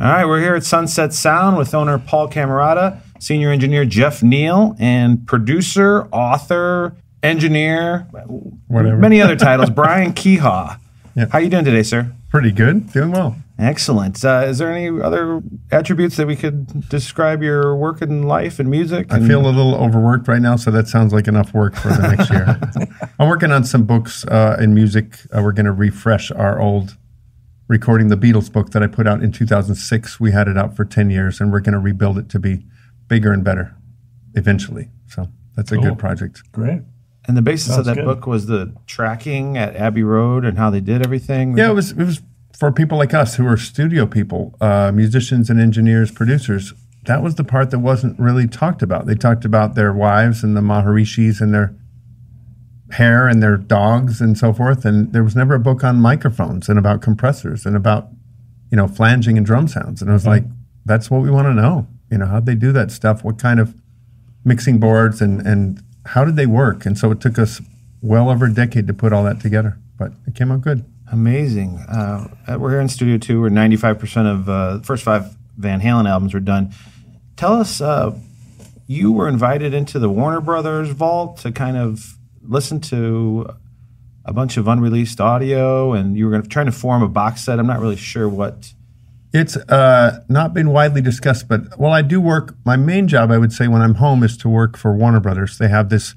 All right, we're here at Sunset Sound with owner Paul Camarata, senior engineer Jeff Neal, and producer, author, engineer, Whatever. many other titles, Brian Kehew. Yep. How you doing today, sir? Pretty good. Doing well. Excellent. Uh, is there any other attributes that we could describe your work and life and music? I feel a little overworked right now, so that sounds like enough work for the next year. I'm working on some books uh, in music. Uh, we're going to refresh our old recording the Beatles book that I put out in 2006. We had it out for 10 years, and we're going to rebuild it to be bigger and better eventually. So that's a good project. Great. And the basis of that good. book was the tracking at Abbey Road and how they did everything. Yeah, it was it was for people like us who are studio people, uh, musicians and engineers, producers. That was the part that wasn't really talked about. They talked about their wives and the Maharishis and their hair and their dogs and so forth. And there was never a book on microphones and about compressors and about you know flanging and drum sounds. And I was like, that's what we want to know. You know, how'd they do that stuff? What kind of mixing boards and and how did they work? And so it took us well over a decade to put all that together, but it came out good. Amazing. Uh, uh, we're here in Studio 2 where 95% of uh, the first five Van Halen albums were done. Tell us, uh, you were invited into the Warner Brothers vault to kind of listen to a bunch of unreleased audio, and you were trying to form a box set. I'm not really sure what. It's uh, not been widely discussed, but well, I do work. My main job, I would say, when I'm home, is to work for Warner Brothers. They have this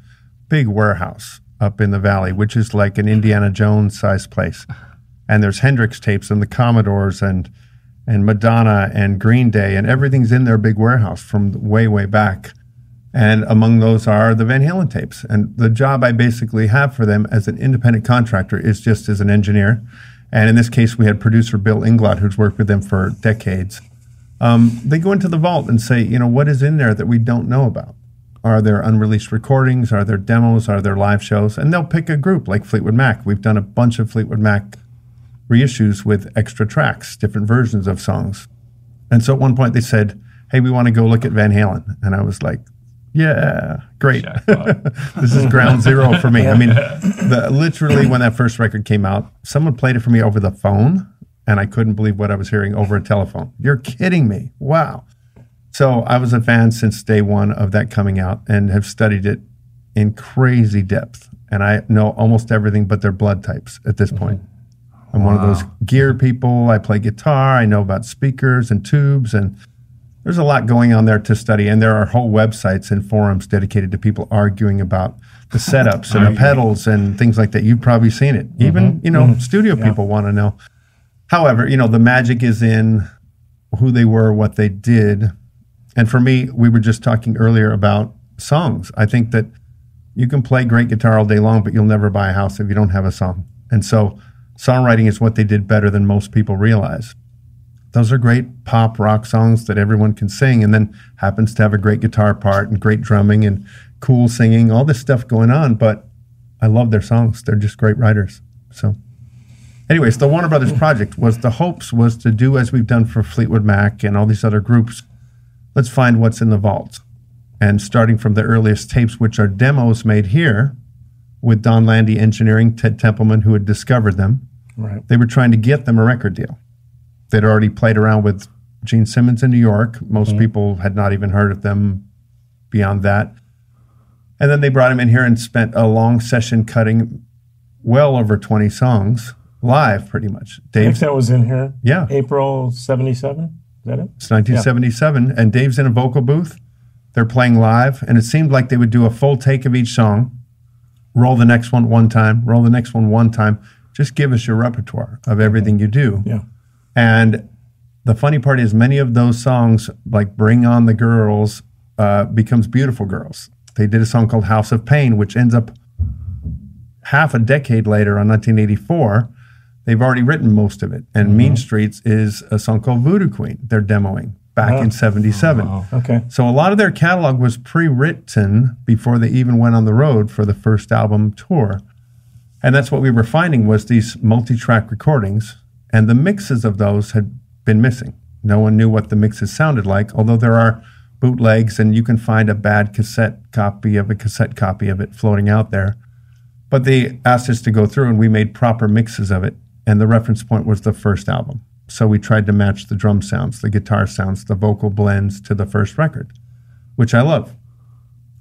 big warehouse up in the valley, which is like an Indiana Jones sized place. And there's Hendrix tapes and the Commodores and and Madonna and Green Day and everything's in their big warehouse from way way back. And among those are the Van Halen tapes. And the job I basically have for them as an independent contractor is just as an engineer. And in this case, we had producer Bill Inglot, who's worked with them for decades. Um, they go into the vault and say, you know, what is in there that we don't know about? Are there unreleased recordings? Are there demos? Are there live shows? And they'll pick a group like Fleetwood Mac. We've done a bunch of Fleetwood Mac reissues with extra tracks, different versions of songs. And so at one point they said, hey, we want to go look at Van Halen. And I was like, yeah, great. this is ground zero for me. I mean, the, literally when that first record came out, someone played it for me over the phone, and I couldn't believe what I was hearing over a telephone. You're kidding me. Wow. So I was a fan since day one of that coming out and have studied it in crazy depth. And I know almost everything but their blood types at this point. I'm one of those gear people. I play guitar. I know about speakers and tubes and there's a lot going on there to study, and there are whole websites and forums dedicated to people arguing about the setups and the pedals and things like that. You've probably seen it. Mm-hmm. Even you know, mm-hmm. studio people want to know. However, you know, the magic is in who they were, what they did, and for me, we were just talking earlier about songs. I think that you can play great guitar all day long, but you'll never buy a house if you don't have a song. And so, songwriting is what they did better than most people realize those are great pop rock songs that everyone can sing and then happens to have a great guitar part and great drumming and cool singing all this stuff going on but i love their songs. They're just great writers. So anyways the warner brothers project was the hopes was to do as we've done for fleetwood mac and all these other groups. Let's find what's in the vault. And starting from the earliest tapes which are demos made here with donn landee engineering ted templeman who had discovered them. Right. they were trying to get them a record deal they'd already played around with Gene Simmons in New York. Most mm-hmm. people had not even heard of them beyond that. And then they brought him in here and spent a long session cutting well over 20 songs live, pretty much. I think that was in here. yeah, April 77. Is that it? it's 1977, and Dave's in a vocal booth. They're playing live, and it seemed like they would do a full take of each song, roll the next one one time, roll the next one one time. Just give us your repertoire of everything mm-hmm. you do. Yeah. And the funny part is, many of those songs, like "Bring On the Girls," uh, becomes "Beautiful Girls." They did a song called "House of Pain," which ends up half a decade later, on 1984. They've already written most of it, and "Mean Streets" is a song called "Voodoo Queen." They're demoing back in '77. Okay. So a lot of their catalog was pre-written before they even went on the road for the first album tour. And that's what we were finding was these multi-track recordings and the mixes of those had been missing. No one knew what the mixes sounded like, although there are bootlegs and you can find a bad cassette copy of a cassette copy of it floating out there. But they asked us to go through and we made proper mixes of it. And the reference point was the first album. So we tried to match the drum sounds, the guitar sounds, the vocal blends to the first record, which I love.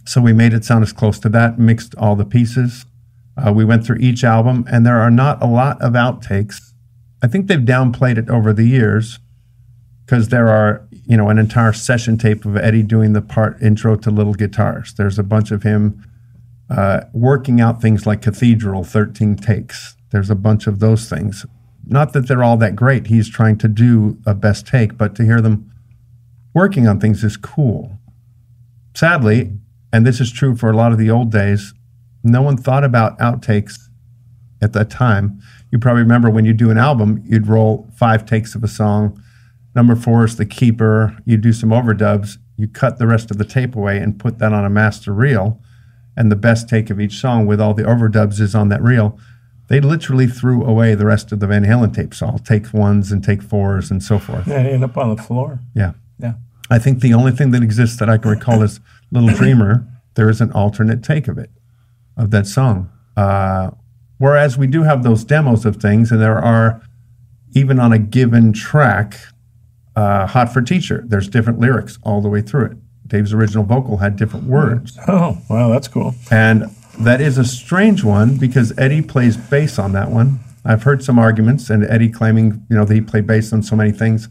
So we made it sound as close to that, mixed all the pieces. Uh, we went through each album, and there are not a lot of outtakes. I think they've downplayed it over the years because there are, you know, an entire session tape of Eddie doing the part intro to Little Guitars. There's a bunch of him uh, working out things like Cathedral, 13 takes. There's a bunch of those things. Not that they're all that great. He's trying to do a best take, but to hear them working on things is cool. Sadly, and this is true for a lot of the old days, no one thought about outtakes at that time. You probably remember when you do an album, you'd roll five takes of a song. Number four is the keeper. You do some overdubs. You cut the rest of the tape away and put that on a master reel. And the best take of each song with all the overdubs is on that reel. They literally threw away the rest of the Van Halen tapes, all take ones and take fours and so forth. Yeah, it ended up on the floor. Yeah. Yeah. I think the only thing that exists that I can recall is Little Dreamer. There is an alternate take of it, of that song. Uh, whereas we do have those demos of things, and there are, even on a given track, uh, Hot for Teacher, there's different lyrics all the way through it. Dave's original vocal had different words. Oh, wow, that's cool. And that is a strange one because Eddie plays bass on that one. I've heard some arguments, and Eddie claiming, you know, that he played bass on so many things.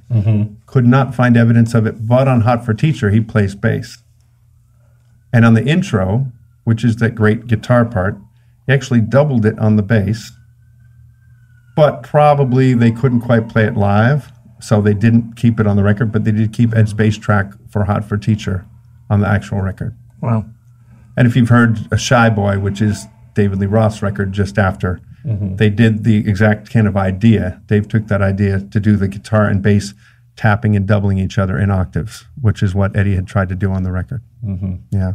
Could not find evidence of it, but on Hot for Teacher, he plays bass. And on the intro, which is that great guitar part, he actually doubled it on the bass. But probably they couldn't quite play it live, so they didn't keep it on the record, but they did keep Ed's bass track for Hot for Teacher on the actual record. Wow. And if you've heard a Shy Boy, which is David Lee Roth's record just after, they did the exact kind of idea. Dave took that idea to do the guitar and bass tapping and doubling each other in octaves, which is what Eddie had tried to do on the record. Yeah.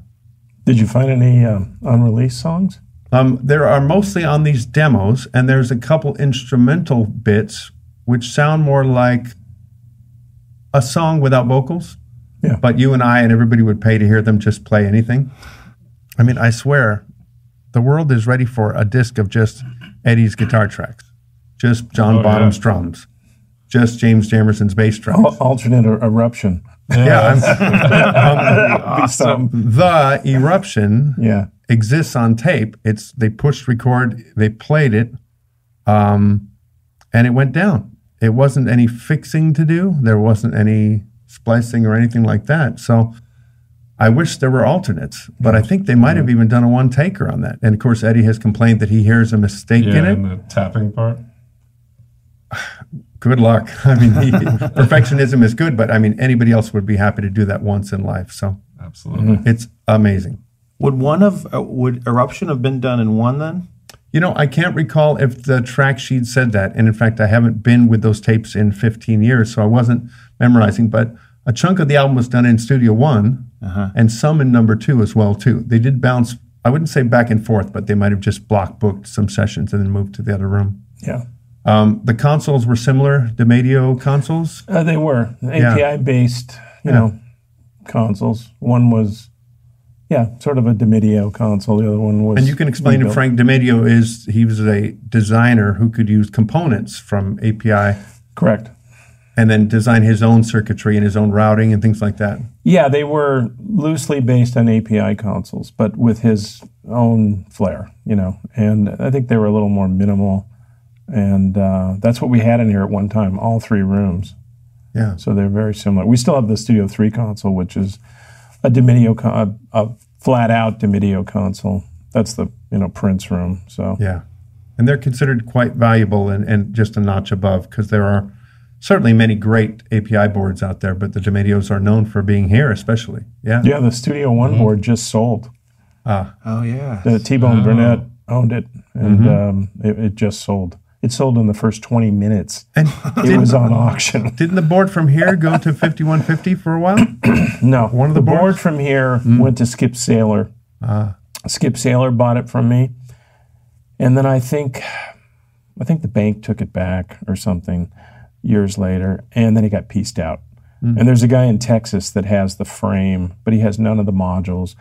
Did you find any um, unreleased songs? Um, there are mostly on these demos, and there's a couple instrumental bits which sound more like a song without vocals. Yeah. But you and I and everybody would pay to hear them just play anything. I mean, I swear, the world is ready for a disc of just Eddie's guitar tracks, just John Oh, Bonham's yeah. drums, just James Jamerson's bass. Al- alternate er- eruption. Yeah, Be something. the eruption Yeah. exists on tape. It's they pushed record, they played it, um, and it went down. It wasn't any fixing to do. There wasn't any splicing or anything like that. So I wish there were alternates, but I think they might have even done a one taker on that. And of course, Eddie has complained that he hears a mistake in it. and the tapping part. Good luck. I mean, he, perfectionism is good, but I mean, anybody else would be happy to do that once in life. So Absolutely. it's amazing. Would one of uh, would eruption have been done in one then? You know, I can't recall if the track sheet said that. And in fact, I haven't been with those tapes in 15 years, so I wasn't memorizing. But a chunk of the album was done in Studio One and some in number two as well, too. They did bounce, I wouldn't say back and forth, but they might have just block booked some sessions and then moved to the other room. Yeah. Um, the consoles were similar, to DeMedio consoles. Uh, they were Yeah. API based, you Yeah. know, consoles. One was, yeah, sort of a DeMedio console. The other one was. And you can explain to. Frank DeMedio is he was a designer who could use components from API Correct. and then design his own circuitry and his own routing and things like that. Yeah, they were loosely based on API consoles, but with his own flair, you know. And I think they were a little more minimal. And uh, that's what we had in here at one time, all three rooms. Yeah. So they're very similar. We still have the Studio 3 console, which is a DeMedio, con- a, a flat out DeMedio console. That's the, you know, Prince room. So Yeah. And they're considered quite valuable and, and just a notch above because there are certainly many great API boards out there, but the DeMedios are known for being here, especially. Yeah. Yeah, the Studio One board just sold. Ah, Oh yeah. The T Bone Burnett owned it, and Mm-hmm. um, it, it just sold. It sold in the first 20 minutes. and It was on auction. didn't the board from here go to 5150 for a while? No, One of the board boards? from here Hmm. went to Skip Saylor. Ah. Skip Saylor bought it from me, and then I think, I think the bank took it back or something years later, and then it got pieced out. Hmm. And there's a guy in Texas that has the frame, but he has none of the modules.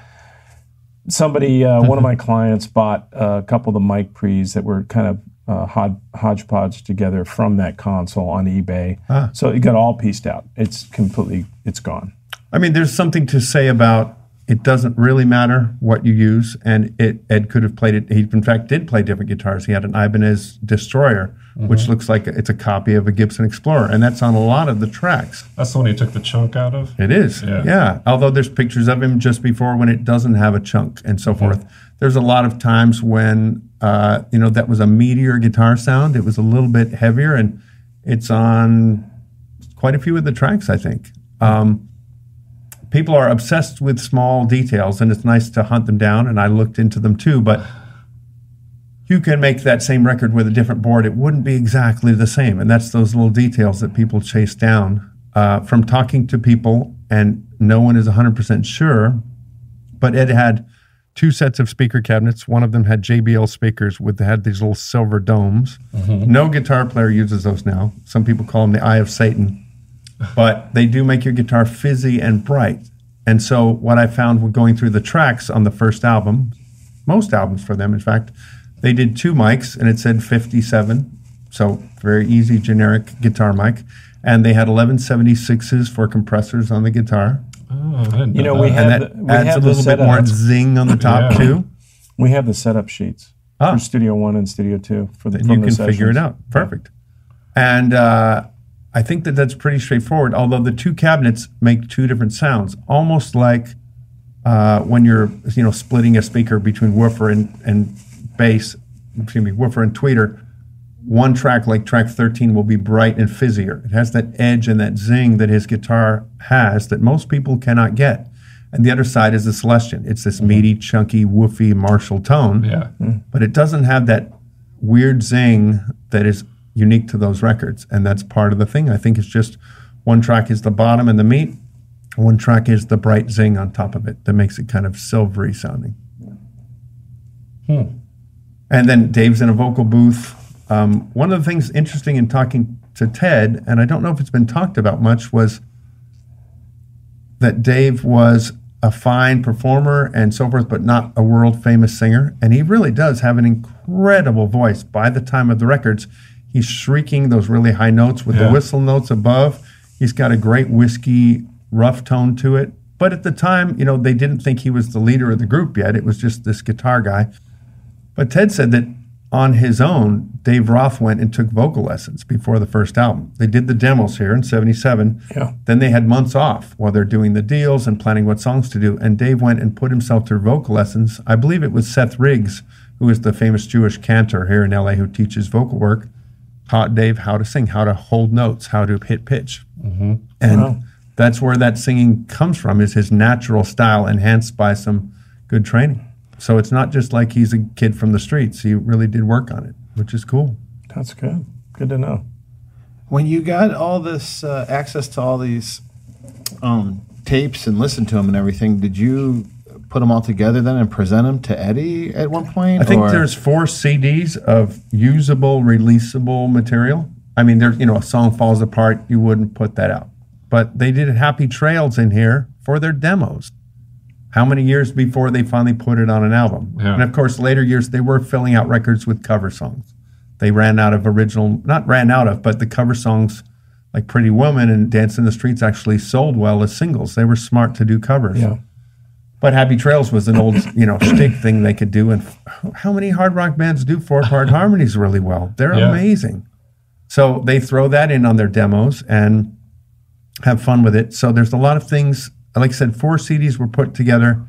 Somebody, uh, one of my clients, bought a couple of the mic pre's that were kind of uh, hod- hodgepodge together from that console on eBay. Ah. So it got all pieced out. It's completely, it's gone. I mean, there's something to say about it doesn't really matter what you use. And it, Ed could have played it. He, in fact, did play different guitars. He had an Ibanez Destroyer, which looks like it's a copy of a Gibson Explorer. And that's on a lot of the tracks. That's the one he took the chunk out of. It is. Yeah. Yeah. Although there's pictures of him just before when it doesn't have a chunk and so forth. There's a lot of times when, uh, you know, that was a meatier guitar sound. It was a little bit heavier and it's on quite a few of the tracks, I think. Um, people are obsessed with small details and it's nice to hunt them down. And I looked into them too, but you can make that same record with a different board. It wouldn't be exactly the same. And that's those little details that people chase down uh, from talking to people, and no one is 100% sure. But it had two sets of speaker cabinets. One of them had JBL speakers with had these little silver domes. No guitar player uses those now. Some people call them the Eye of Satan, but they do make your guitar fizzy and bright. And so what I found when going through the tracks on the first album, most albums for them, in fact, they did two mics and it said 57. So very easy generic guitar mic. And they had 1176s for compressors on the guitar. Oh, I didn't You know, that. we And have that the, we adds a have the little bit setup. more zing on the top Yeah. too. We have the setup sheets Ah. for Studio One and Studio Two for the. and from you the can figure it out. Perfect. And uh, I think that that's pretty straightforward. Although the two cabinets make two different sounds, almost like uh, when you're you know splitting a speaker between woofer and and bass, excuse me, woofer and tweeter. One track like track 13 will be bright and fizzier. It has that edge and that zing that his guitar has that most people cannot get. And the other side is the Celestion. It's this meaty, chunky, woofy Marshall tone Yeah. but it doesn't have that weird zing that is unique to those records. And that's part of the thing. I think it's just one track is the bottom and the meat, one track is the bright zing on top of it that makes it kind of silvery sounding. Hmm. And then Dave's in a vocal booth. Um, one of the things interesting in talking to Ted, and I don't know if it's been talked about much, was that Dave was a fine performer and so forth, but not a world famous singer. And he really does have an incredible voice. By the time of the records, he's shrieking those really high notes with the whistle notes above. He's got a great whiskey rough tone to it. But at the time, you know, they didn't think he was the leader of the group yet. It was just this guitar guy. But Ted said that on his own, Dave Roth went and took vocal lessons before the first album. They did the demos here in 77. Yeah. Then they had months off while they're doing the deals and planning what songs to do. And Dave went and put himself through vocal lessons. I believe it was Seth Riggs, who is the famous Jewish cantor here in LA who teaches vocal work, taught Dave how to sing, how to hold notes, how to hit pitch. And Wow. that's where that singing comes from, is his natural style enhanced by some good training. So it's not just like he's a kid from the streets. He really did work on it, which is cool. That's good. Good to know. When you got all this uh, access to all these um, tapes and listened to them and everything, did you put them all together then and present them to Eddie at one point? I think or- there's four CDs of usable, releasable material. I mean, there, you know, a song falls apart, you wouldn't put that out. But they did Happy Trails in here for their demos. How many years before they finally put it on an album? Yeah. And of course, later years, they were filling out records with cover songs. They ran out of original, not ran out of, but the cover songs like Pretty Woman and Dance in the Streets actually sold well as singles. They were smart to do covers. Yeah. But Happy Trails was an old, you know, shtick thing they could do. And how many hard rock bands do four part harmonies really well? They're Yeah. amazing. So they throw that in on their demos and have fun with it. So there's a lot of things. Like I said, four CDs were put together.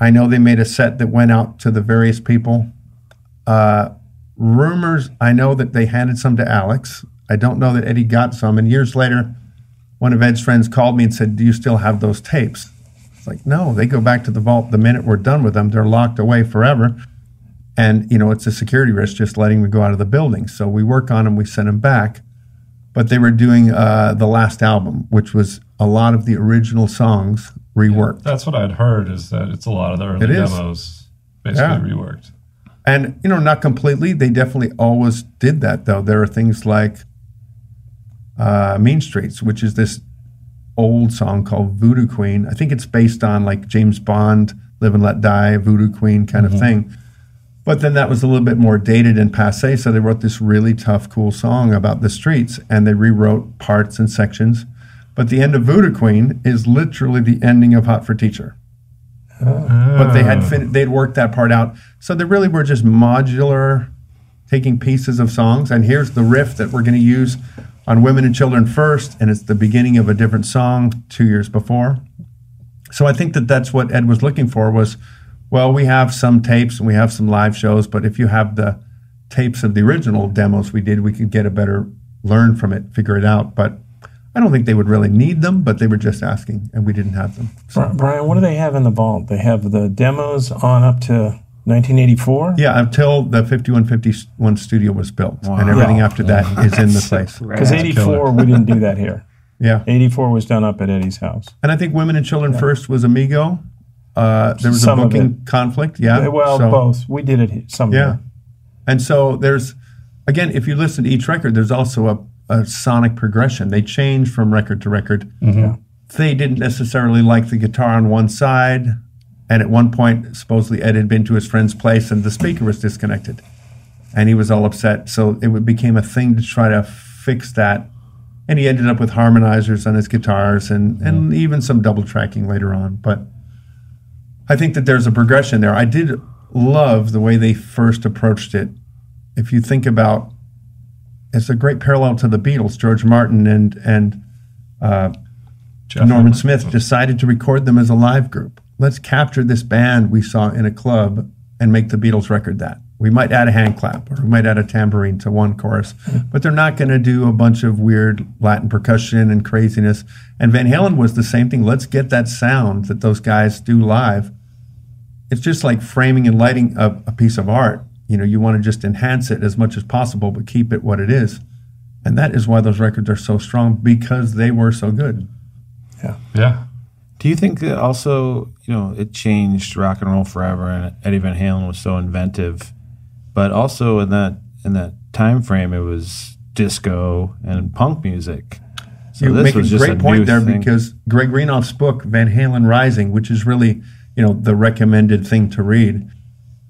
I know they made a set that went out to the various people. Uh, rumors, I know that they handed some to Alex. I don't know that Eddie got some. And years later, one of Ed's friends called me and said, Do you still have those tapes? It's like, no, they go back to the vault the minute we're done with them. They're locked away forever. And, you know, it's a security risk just letting them go out of the building. So we work on them, we send them back. But they were doing uh, the last album, which was a lot of the original songs reworked. That's what I'd heard is that it's a lot of the early demos basically Yeah. reworked. And, you know, not completely. They definitely always did that, though. There are things like uh, Mean Streets, which is this old song called Voodoo Queen. I think it's based on like James Bond, Live and Let Die, Voodoo Queen kind of mm-hmm. thing. But then that was a little bit more dated and passe, so they wrote this really tough, cool song about the streets, and they rewrote parts and sections. But the end of Voodoo Queen is literally the ending of Hot for Teacher. Ah. But they had fin- they'd worked that part out, so they really were just modular, taking pieces of songs. And here's the riff that we're going to use on Women and Children first, and it's the beginning of a different song two years before. So I think that that's what Ed was looking for was, well, we have some tapes and we have some live shows, but if you have the tapes of the original demos we did, we could get a better learn from it, figure it out. But I don't think they would really need them, but they were just asking, and we didn't have them. Bri- Brian, what do they have in the vault? They have the demos on up to 1984. Yeah, until the 5150 studio was built, and everything Yeah. after that is in the place. Because 84, we didn't do that here. Yeah, 84 was done up at Eddie's house. and I think Women and Children First was Amigo. Uh, there was Some a booking conflict. Yeah, well, so- both. We did it he- some. Yeah. And so there's, again, if you listen to each record, there's also a, a sonic progression. They change from record to record. They didn't necessarily like the guitar on one side. And at one point, supposedly Ed had been to his friend's place and the speaker was disconnected. And he was all upset. So it became a thing to try to fix that. And he ended up with harmonizers on his guitars and, and mm-hmm. even some double tracking later on. But I think that there's a progression there. I did love the way they first approached it. If you think about, it's a great parallel to the Beatles. George Martin and and uh, Jeff Norman Smith decided to record them as a live group. Let's capture this band we saw in a club and make the Beatles record that. We might add a hand clap or we might add a tambourine to one chorus, but they're not going to do a bunch of weird Latin percussion and craziness. And Van Halen was the same thing. Let's get that sound that those guys do live. It's just like framing and lighting a, a piece of art. You know, you want to just enhance it as much as possible, but keep it what it is. And that is why those records are so strong because they were so good. Yeah. Yeah. Do you think that also, you know, it changed rock and roll forever, and Eddie Van Halen was so inventive, but also in that in that time frame, it was disco and punk music. So you this make was a great a point there thing. because Greg Renoff's book Van Halen Rising, which is really you know the recommended thing to read,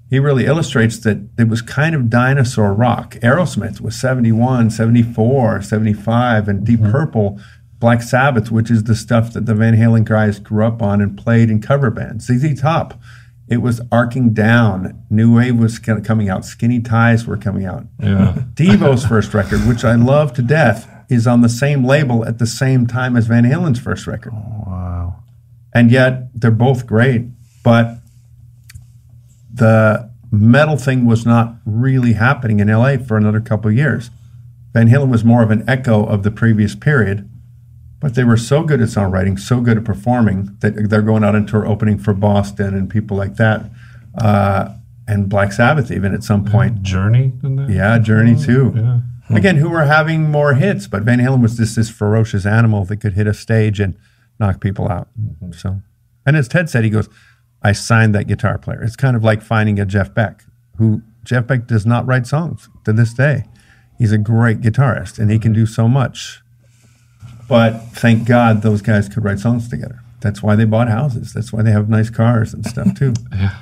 he really illustrates that it was kind of dinosaur rock. Aerosmith was 71, 74, 75, and Deep mm-hmm. Purple, Black Sabbath, which is the stuff that the Van Halen guys grew up on and played in cover bands. ZZ Top, it was arcing down. New Wave was coming out. Skinny Ties were coming out. Yeah. Devo's first record, which I love to death, is on the same label at the same time as Van Halen's first record. Oh, wow. And yet they're both great, but the metal thing was not really happening in LA for another couple of years. Van Halen was more of an echo of the previous period, but they were so good at songwriting, so good at performing that they're going out on tour opening for Boston and people like that, uh, and Black Sabbath even at some point. Journey. Yeah, Journey too. Yeah. Again, who were having more hits, but Van Halen was just this ferocious animal that could hit a stage and knock people out. So, and as Ted said, he goes, "I signed that guitar player." It's kind of like finding a Jeff Beck, who Jeff Beck does not write songs to this day. He's a great guitarist and he can do so much. But thank God those guys could write songs together. That's why they bought houses. That's why they have nice cars and stuff too. yeah.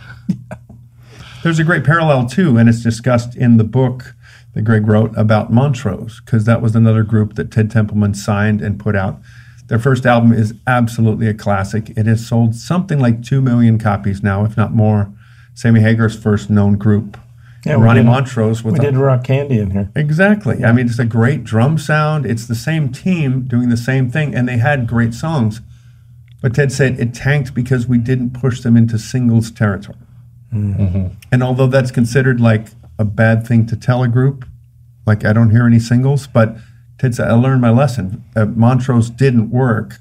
There's a great parallel too, and it's discussed in the book that Greg wrote about Montrose, because that was another group that Ted Templeman signed and put out. Their first album is absolutely a classic. It has sold something like two million copies now, if not more. Sammy Hagar's first known group. Yeah, Ronnie did- Montrose with We a- did Rock Candy in here. Exactly. I mean, it's a great drum sound. It's the same team doing the same thing, and they had great songs. But Ted said it tanked because we didn't push them into singles territory. And although that's considered like a bad thing to tell a group, like I don't hear any singles, but Ted said I learned my lesson. Uh, Montrose didn't work,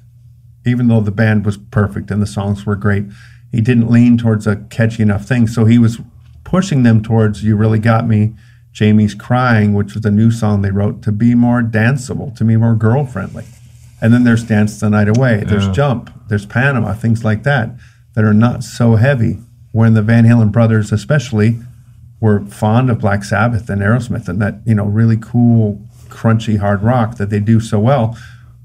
even though the band was perfect and the songs were great. He didn't lean towards a catchy enough thing, so he was pushing them towards "You Really Got Me." Jamie's Crying, which was a new song they wrote, to be more danceable, to be more girl friendly. And then there's Dance the Night Away, there's Yeah. Jump, there's Panama, things like that, that are not so heavy. When the Van Halen brothers, especially, were fond of Black Sabbath and Aerosmith and that, you know, really cool, crunchy hard rock that they do so well.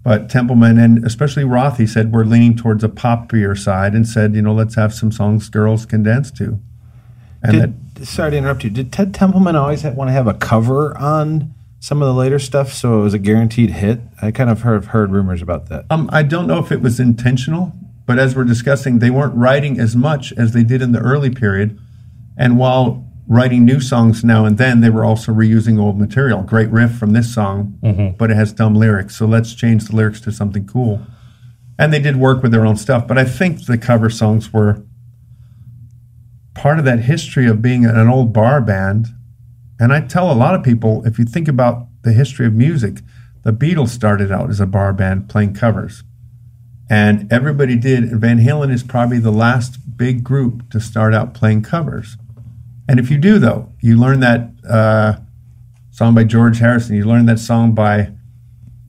But Templeman and especially Roth, he said, we're leaning towards a poppier side and said, you know, let's have some songs girls can dance to. And Did, that, sorry to interrupt you. Did Ted Templeman always ha- want to have a cover on some of the later stuff so it was a guaranteed hit? I kind of heard, heard rumors about that. um, I don't know if it was intentional, but as we're discussing, they weren't writing as much as they did in the early period. And while writing new songs now and then, they were also reusing old material. Great riff from this song, but it has dumb lyrics. So let's change the lyrics to something cool. And they did work with their own stuff, but I think the cover songs were part of that history of being an old bar band. And I tell a lot of people if you think about the history of music, the Beatles started out as a bar band playing covers. And everybody did. And Van Halen is probably the last big group to start out playing covers. And if you do, though, you learn that uh, song by George Harrison, you learn that song by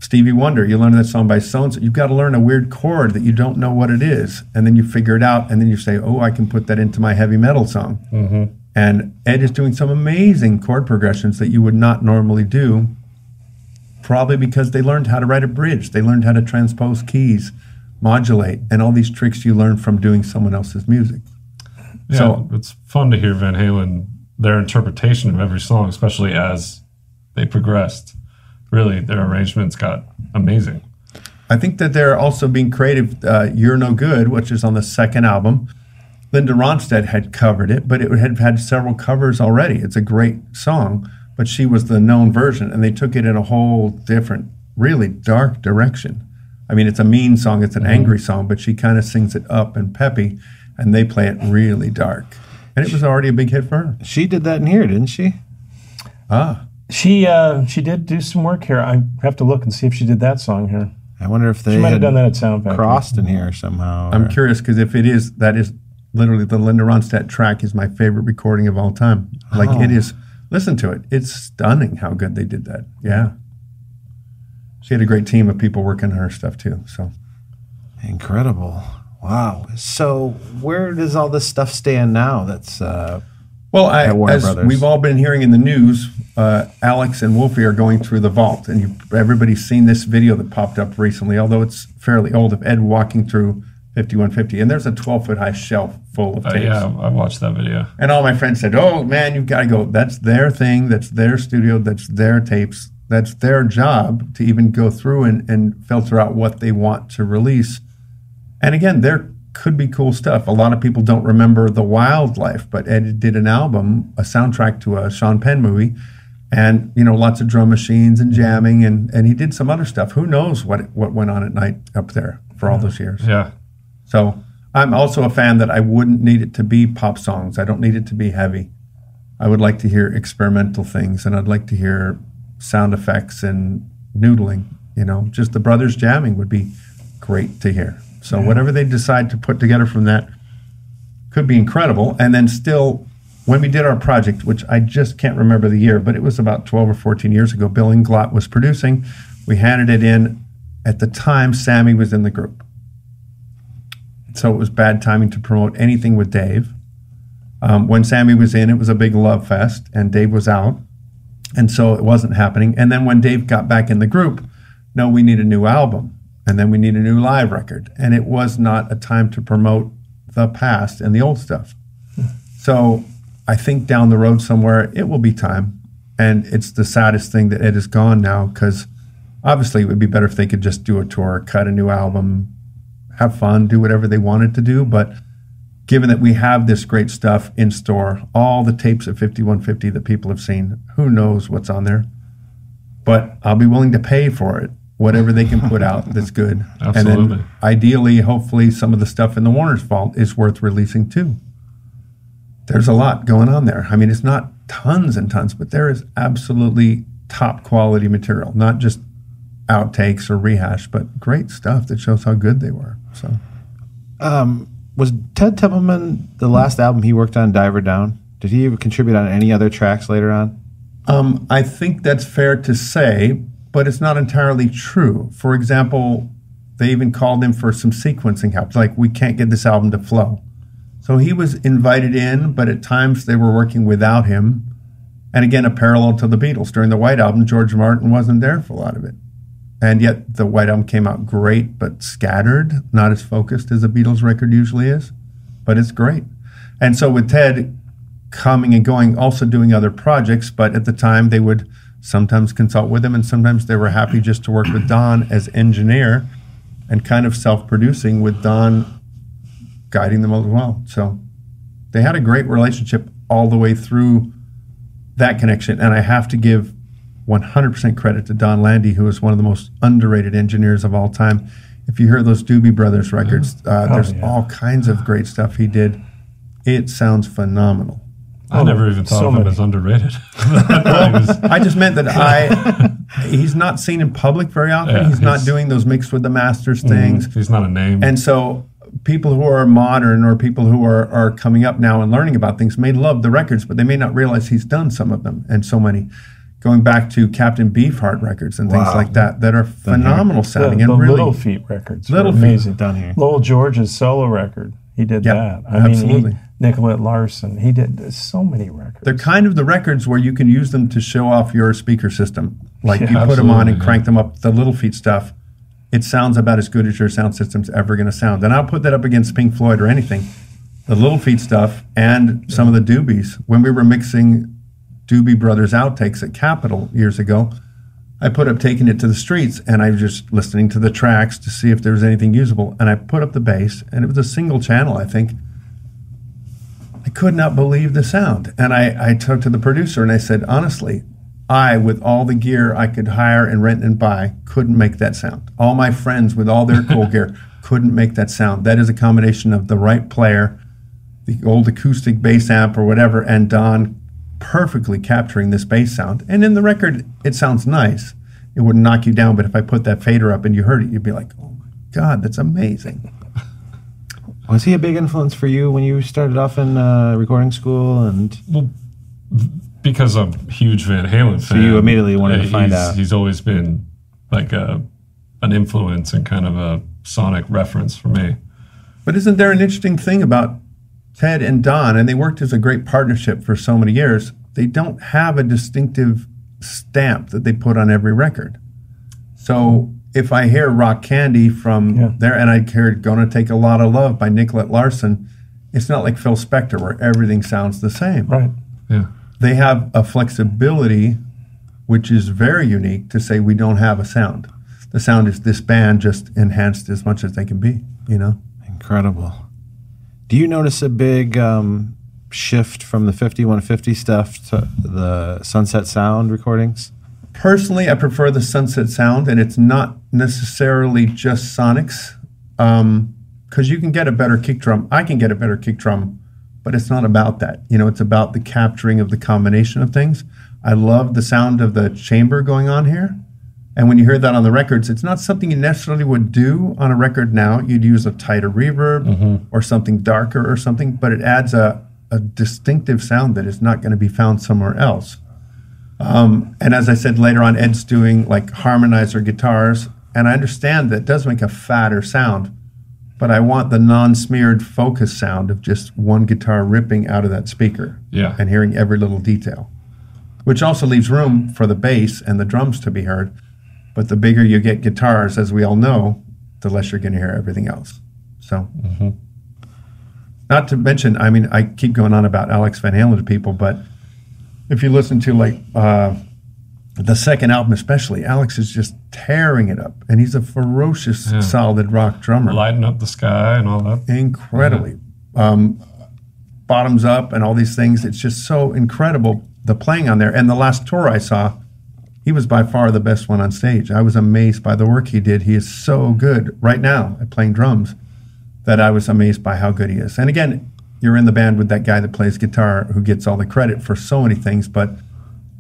Stevie Wonder, you learn that song by so. You've got to learn a weird chord that you don't know what it is. And then you figure it out. And then you say, oh, I can put that into my heavy metal song. Mm-hmm. And Ed is doing some amazing chord progressions that you would not normally do, probably because they learned how to write a bridge. They learned how to transpose keys, modulate, and all these tricks you learn from doing someone else's music. Yeah, So- it's fun to hear Van Halen their interpretation of every song, especially as they progressed. Really, their arrangements got amazing. I think that they're also being creative. Uh, You're No Good, which is on the second album. Linda Ronstadt had covered it, but it had had several covers already. It's a great song, but she was the known version, and they took it in a whole different, really dark direction. I mean, it's a mean song, it's an angry song, but she kind of sings it up and peppy, and they play it really dark. And it was already a big hit for her. She did that in here, didn't she? Ah, She uh, she did do some work here. I have to look and see if she did that song here. I wonder if they She might had have done that at Sound Factory. crossed in here somehow. I'm or- curious because if it is, that is literally the Linda Ronstadt track is my favorite recording of all time. Like Oh. it is. Listen to it. It's stunning how good they did that. Yeah. She had a great team of people working on her stuff too. So Incredible. Wow. So where does all this stuff stand now? That's uh, Well, I, At Warner as Brothers. we've all been hearing in the news, uh, Alex and Wolfie are going through the vault, and you, everybody's seen this video that popped up recently, although it's fairly old, of Ed walking through 5150, and there's a 12 foot high shelf full of Uh, tapes. yeah, I watched that video. And all my friends said, "Oh man, you've got to go. That's their thing. That's their studio. That's their tapes. That's their job to even go through and, and filter out what they want to release." And again, there could be cool stuff. A lot of people don't remember the wildlife, but Ed did an album, a soundtrack to a Sean Penn movie, and you know, lots of drum machines and jamming, and and he did some other stuff. Who knows what what went on at night up there for all those years? Yeah, So I'm also a fan that I wouldn't need it to be pop songs. I don't need it to be heavy. I would like to hear experimental things and I'd like to hear sound effects and noodling. You know, just the brothers jamming would be great to hear. So whatever they decide to put together from that could be incredible. And then still, when we did our project, which I just can't remember the year, but it was about 12 or 14 years ago, Bill Inglot was producing. We handed it in. At the time, Sammy was in the group. So it was bad timing to promote anything with Dave. Um, when Sammy was in, it was a big love fest, and Dave was out. And so it wasn't happening. And then when Dave got back in the group, no, we need a new album. And then we need a new live record. And it was not a time to promote the past and the old stuff. So I think down the road somewhere, it will be time. And it's the saddest thing that it is gone now because obviously it would be better if they could just do a tour, cut a new album, have fun, do whatever they wanted to do. But given that we have this great stuff in store, all the tapes of 5150 that people have seen, who knows what's on there? But I'll be willing to pay for it, whatever they can put out that's good. And then ideally, hopefully, some of the stuff in the Warner's Vault is worth releasing too. There's a lot going on there. I mean, it's not tons and tons, but there is absolutely top quality material, not just outtakes or rehash, but great stuff that shows how good they were. So. was Ted Templeman the last album he worked on Diver Down? Did he contribute on any other tracks later on? Um, I think that's fair to say, but it's not entirely true. For example, they even called him for some sequencing help. Like, we can't get this album to flow. So he was invited in, but at times they were working without him. And again, a parallel to the Beatles. During the White Album, George Martin wasn't there for a lot of it. And yet the White Album came out great, but scattered, not as focused as a Beatles record usually is. But it's great. And so with Ted, coming and going, also doing other projects. But at the time, they would sometimes consult with him, and sometimes they were happy just to work with Don as engineer and kind of self producing with Don guiding them as well. So they had a great relationship all the way through that connection. And I have to give 100% credit to Donn Landee, who is one of the most underrated engineers of all time. If you hear those Doobie Brothers records, uh, Oh, there's yeah. all kinds of great stuff he did. It sounds phenomenal. I Oh, never even thought so of him many. as underrated. I just meant that I, he's not seen in public very often. Yeah, he's not doing those mixed with the masters mm, things. he's not a name. And so people who are modern or people who are, are coming up now and learning about things may love the records, but they may not realize he's done some of them and so many. Going back to Captain Beefheart records and things Wow. like that that are phenomenal sounding the and really Little Feat records. were Little Feat amazing. Done here. Lowell George's solo record. He did Yeah, that. I absolutely. mean, he, Nicolette Larson. He did so many records. they're kind of the records where you can use them to show off your speaker system. Like Yeah, you put them on and crank them up. The Little Feat stuff, it sounds about as good as your sound system's ever going to sound. And I'll put that up against Pink Floyd or anything. The Little Feat stuff and some of the Doobies. When we were mixing Doobie Brothers outtakes at Capitol years ago, I put up taking it to the streets and I was just listening to the tracks to see if there was anything usable. And I put up the bass and it was a single channel, I think. I could not believe the sound. And I, I talked to the producer and I said, honestly, I, with all the gear I could hire and rent and buy, couldn't make that sound. All my friends with all their cool gear couldn't make that sound. That is a combination of the right player, the old acoustic bass amp or whatever, and Don perfectly capturing this bass sound. And in the record, it sounds nice. It wouldn't knock you down, but if I put that fader up and you heard it, you'd be like, oh my God, that's amazing. Was he a big influence for you when you started off in uh, recording school? And well, because I'm a huge Van Halen fan. so you immediately wanted to uh, find he's, out. He's always been like a, an influence and kind of a sonic reference for me. But isn't there an interesting thing about Ted and Don, and they worked as a great partnership for so many years? They don't have a distinctive stamp that they put on every record. So if I hear Rock Candy from Yeah. there, and I hear Gonna Take a Lot of Love by Nicolette Larson, it's not like Phil Spector where everything sounds the same. right. Yeah. They have a flexibility which is very unique to say we don't have a sound. The sound is this band just enhanced as much as they can be, you know? incredible. Do you notice a big um, shift from the 5150 stuff to the Sunset Sound recordings? Personally, I prefer the sunset sound, and it's not necessarily just sonics, because you can get a better kick drum. I can get a better kick drum, but it's not about that. You know, it's about the capturing of the combination of things. I love the sound of the chamber going on here. And when you hear that on the records, it's not something you necessarily would do on a record now. You'd use a tighter reverb or something darker or something, but it adds a, a distinctive sound that is not going to be found somewhere else. Um, and as I said later on, Ed's doing like harmonizer guitars, and I understand that does make a fatter sound, but I want the non-smeared focus sound of just one guitar ripping out of that speaker Yeah. and hearing every little detail, which also leaves room for the bass and the drums to be heard. But the bigger you get guitars, as we all know, the less you're going to hear everything else. So, not to mention, I mean, I keep going on about Alex Van Halen to people, but if you listen to like uh, the second album, especially, Alex is just tearing it up, and he's a ferocious, Yeah. solid rock drummer Lighting up the sky and all that. incredibly. Um, bottoms up and all these things. It's just so incredible the playing on there. And the last tour I saw, he was by far the best one on stage. I was amazed by the work he did. He is so good right now at playing drums that I was amazed by how good he is. And again, you're in the band with that guy that plays guitar who gets all the credit for so many things, but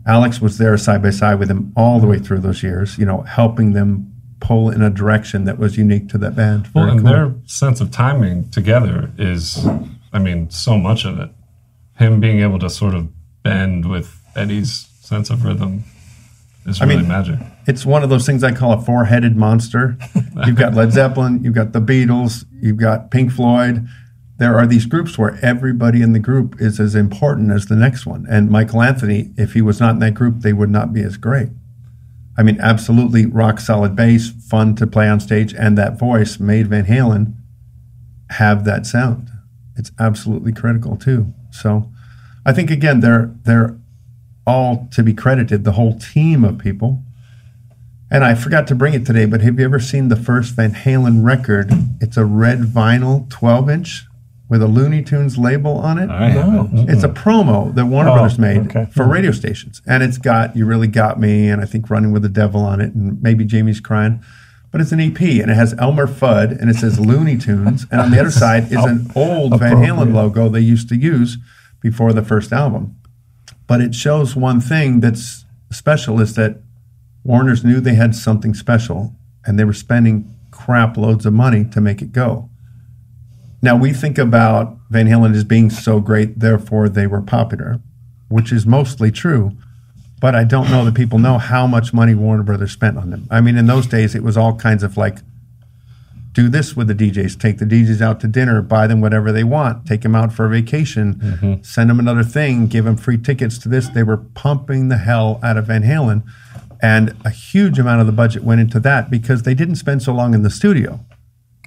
Alex was there side by side with him all the way through those years, you know, helping them pull in a direction that was unique to that band. Well, Very and cool. their sense of timing together is, I mean, so much of it. Him being able to sort of bend with Eddie's sense of rhythm is I mean, magic. it's one of those things I call a four-headed monster. You've got Led Zeppelin, you've got the Beatles, you've got Pink Floyd. There are these groups where everybody in the group is as important as the next one. And Michael Anthony, if he was not in that group, they would not be as great. I mean, absolutely rock solid bass, fun to play on stage, and that voice made Van Halen have that sound. It's absolutely critical too. So I think again they're they're all to be credited, the whole team of people. And I forgot to bring it today, but have you ever seen the first Van Halen record? It's a red vinyl 12 inch with a Looney Tunes label on it. I No. It's a promo that Warner Oh, Brothers made okay. for mm-hmm. radio stations. And it's got You Really Got Me and I think Running with the Devil on it and maybe Jamie's Crying. But it's an EP and it has Elmer Fudd and it says Looney Tunes. And on the other side is an old Van Halen logo they used to use before the first album. But it shows one thing that's special is that Warner's knew they had something special and they were spending crap loads of money to make it go. Now we think about Van Halen as being so great, therefore they were popular, which is mostly true. But I don't know that people know how much money Warner Brothers spent on them. I mean, in those days, it was all kinds of like, do this with the DJs, take the DJs out to dinner, buy them whatever they want, take them out for a vacation, mm-hmm. send them another thing, give them free tickets to this. They were pumping the hell out of Van Halen. And a huge amount of the budget went into that because they didn't spend so long in the studio.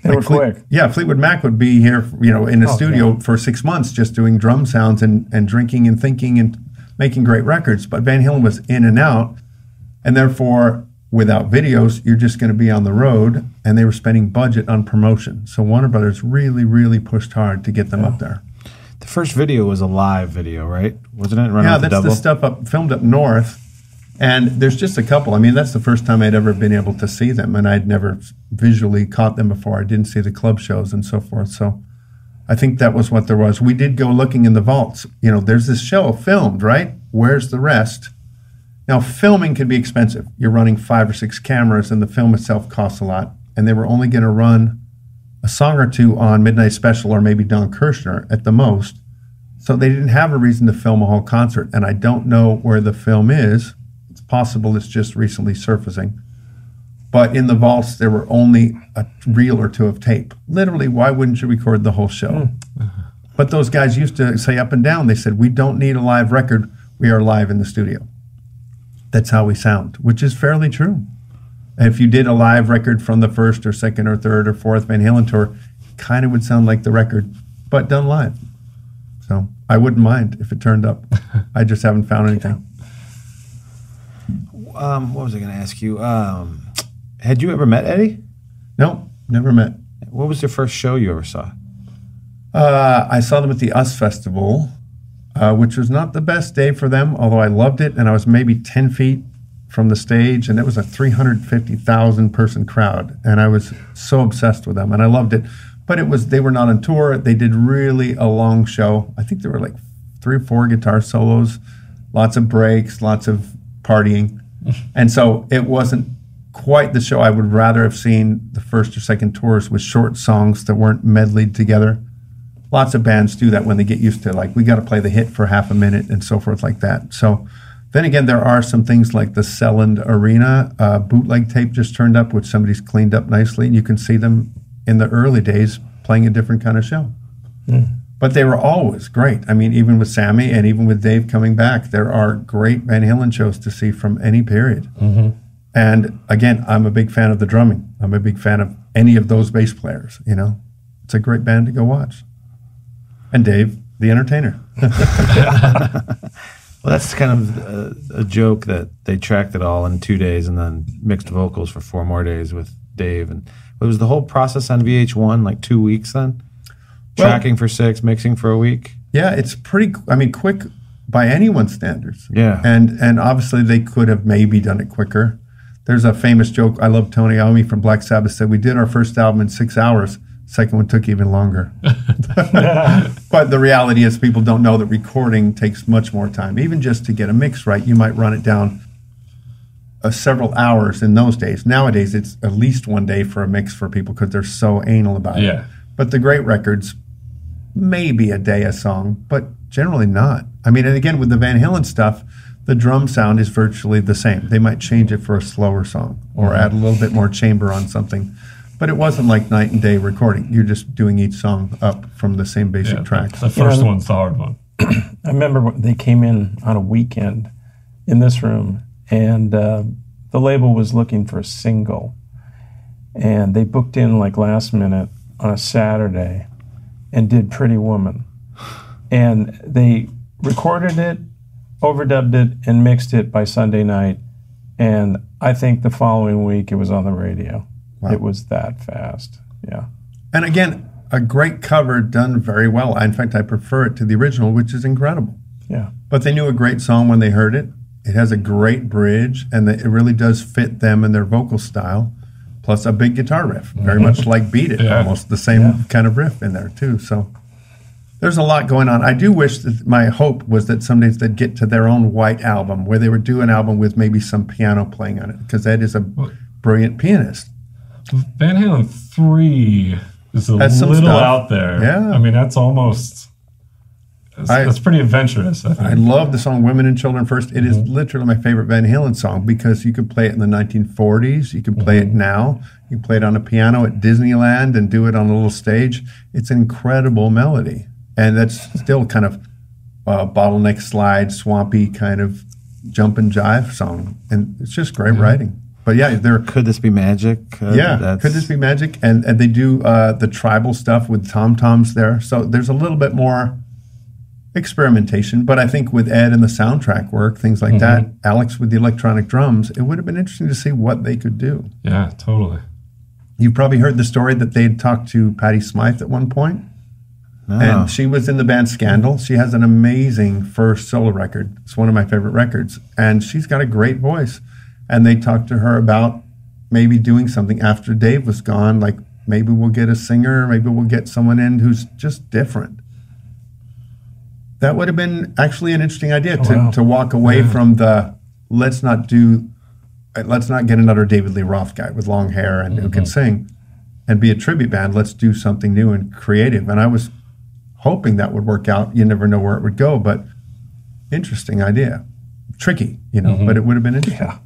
They Like were Fleet- quick. Yeah, Fleetwood Mac would be here, you know, in the Oh, studio yeah. for six months just doing drum sounds and, and drinking and thinking and making great records. But Van Halen was in and out. And therefore, without videos, you're just going to be on the road. And they were spending budget on promotion. So Warner Brothers really, really pushed hard to get them up there. The first video was a live video, right? Wasn't it? Run yeah, with the that's the stuff up filmed up north. And there's just a couple. I mean, that's the first time I'd ever been able to see them, and I'd never visually caught them before. I didn't see the club shows and so forth. So I think that was what there was. We did go looking in the vaults. You know, there's this show filmed, right? Where's the rest? Now, filming can be expensive. You're running five or six cameras, and the film itself costs a lot. And they were only going to run a song or two on Midnight Special or maybe Don Kirshner at the most. So they didn't have a reason to film a whole concert. And I don't know where the film is. It's possible it's just recently surfacing. But in the vaults, there were only a reel or two of tape. Literally, why wouldn't you record the whole show? Hmm. But those guys used to say up and down, they said, We don't need a live record. We are live in the studio. That's how we sound, which is fairly true. If you did a live record from the first or second or third or fourth Van Halen tour, kind of would sound like the record, but done live. So I wouldn't mind if it turned up. I just haven't found anything. um, what was I going to ask you? Um, had you ever met Eddie? No, never met. What was your first show you ever saw? Uh, I saw them at the US Festival, uh, which was not the best day for them, although I loved it. And I was maybe 10 feet from the stage, and it was a 350,000 person crowd. And I was so obsessed with them, and I loved it. But it was, they were not on tour. They did really a long show. I think there were like three or four guitar solos, lots of breaks, lots of partying. and so it wasn't quite the show I would rather have seen the first or second tours with short songs that weren't medleyed together lots of bands do that when they get used to like we got to play the hit for half a minute and so forth like that. So then again there are some things like the Selland Arena uh, bootleg tape just turned up which somebody's cleaned up nicely and you can see them in the early days playing a different kind of show but they were always great. I mean even with Sammy and even with Dave coming back there are great Van Halen shows to see from any period. And again I'm a big fan of the drumming. I'm a big fan of any of those bass players you know? It's a great band to go watch and Dave, the entertainer. Well, that's kind of a, a joke that they tracked it all in two days and then mixed vocals for four more days with Dave. And it was the whole process on VH1 like two weeks then? Well- Tracking for six, mixing for a week? Yeah, it's pretty. I mean, quick by anyone's standards. Yeah. and and obviously they could have maybe done it quicker. There's a famous joke. I love Tony Iommi from Black Sabbath said we did our first album in six hours. Second one took even longer. but the reality is, people don't know that recording takes much more time. Even just to get a mix right, you might run it down uh, several hours in those days. Nowadays, it's at least one day for a mix for people because they're so anal about it. Yeah. But the great records, maybe a day a song, but generally not. I mean, and again, with the Van Halen stuff, the drum sound is virtually the same. They might change it for a slower song or add a little bit more chamber on something. But it wasn't like night and day recording. You're just doing each song up from the same basic Yeah, tracks. The first know, one's the hard one. I remember when they came in on a weekend in this room, and uh, the label was looking for a single, and they booked in like last minute on a Saturday, and did Pretty Woman, and they recorded it, overdubbed it, and mixed it by Sunday night. And I think the following week it was on the radio. It was that fast. Yeah. And again, a great cover done very well. In fact, I prefer it to the original, which is incredible. Yeah. But they knew a great song when they heard it. It has a great bridge, and it really does fit them and their vocal style. Plus, a big guitar riff, very mm-hmm. much like "Beat It," Yeah. almost the same kind of riff in there too. So, there's a lot going on. I do wish that my hope was that someday they'd get to their own white album, where they would do an album with maybe some piano playing on it, because Ed is a brilliant pianist. Van Halen three is a That's little out there. Yeah. I mean that's almost. That's, I- that's pretty adventurous. I think. I love the song "Women and Children First. It is literally my favorite Van Halen song because you could play it in the 1940s, you could play it now, you can play it on a piano at Disneyland and do it on a little stage. It's an incredible melody, and that's still kind of uh, bottleneck slide, swampy kind of jump and jive song, and it's just great writing. But yeah, they're Could this be magic? Uh, yeah, could this be magic? And and they do uh, the tribal stuff with tom toms there, so there's a little bit more experimentation. But I think with Ed and the soundtrack work, things like that, Alex with the electronic drums, it would have been interesting to see what they could do. yeah, totally. You've probably heard the story that they had talked to Patty Smyth at one point, No. and she was in the band Scandal. She has an amazing first solo record. It's one of my favorite records, and she's got a great voice. And they talked to her about maybe doing something after Dave was gone, like maybe we'll get a singer, maybe we'll get someone in who's just different. That would have been actually an interesting idea oh, to, wow. to walk away from the let's not do, let's not get another David Lee Roth guy with long hair and who can mm-hmm. sing and be a tribute band. Let's do something new and creative. And I was hoping that would work out. You never know where it would go, but interesting idea. Tricky, you know, mm-hmm. but it would have been interesting. Yeah.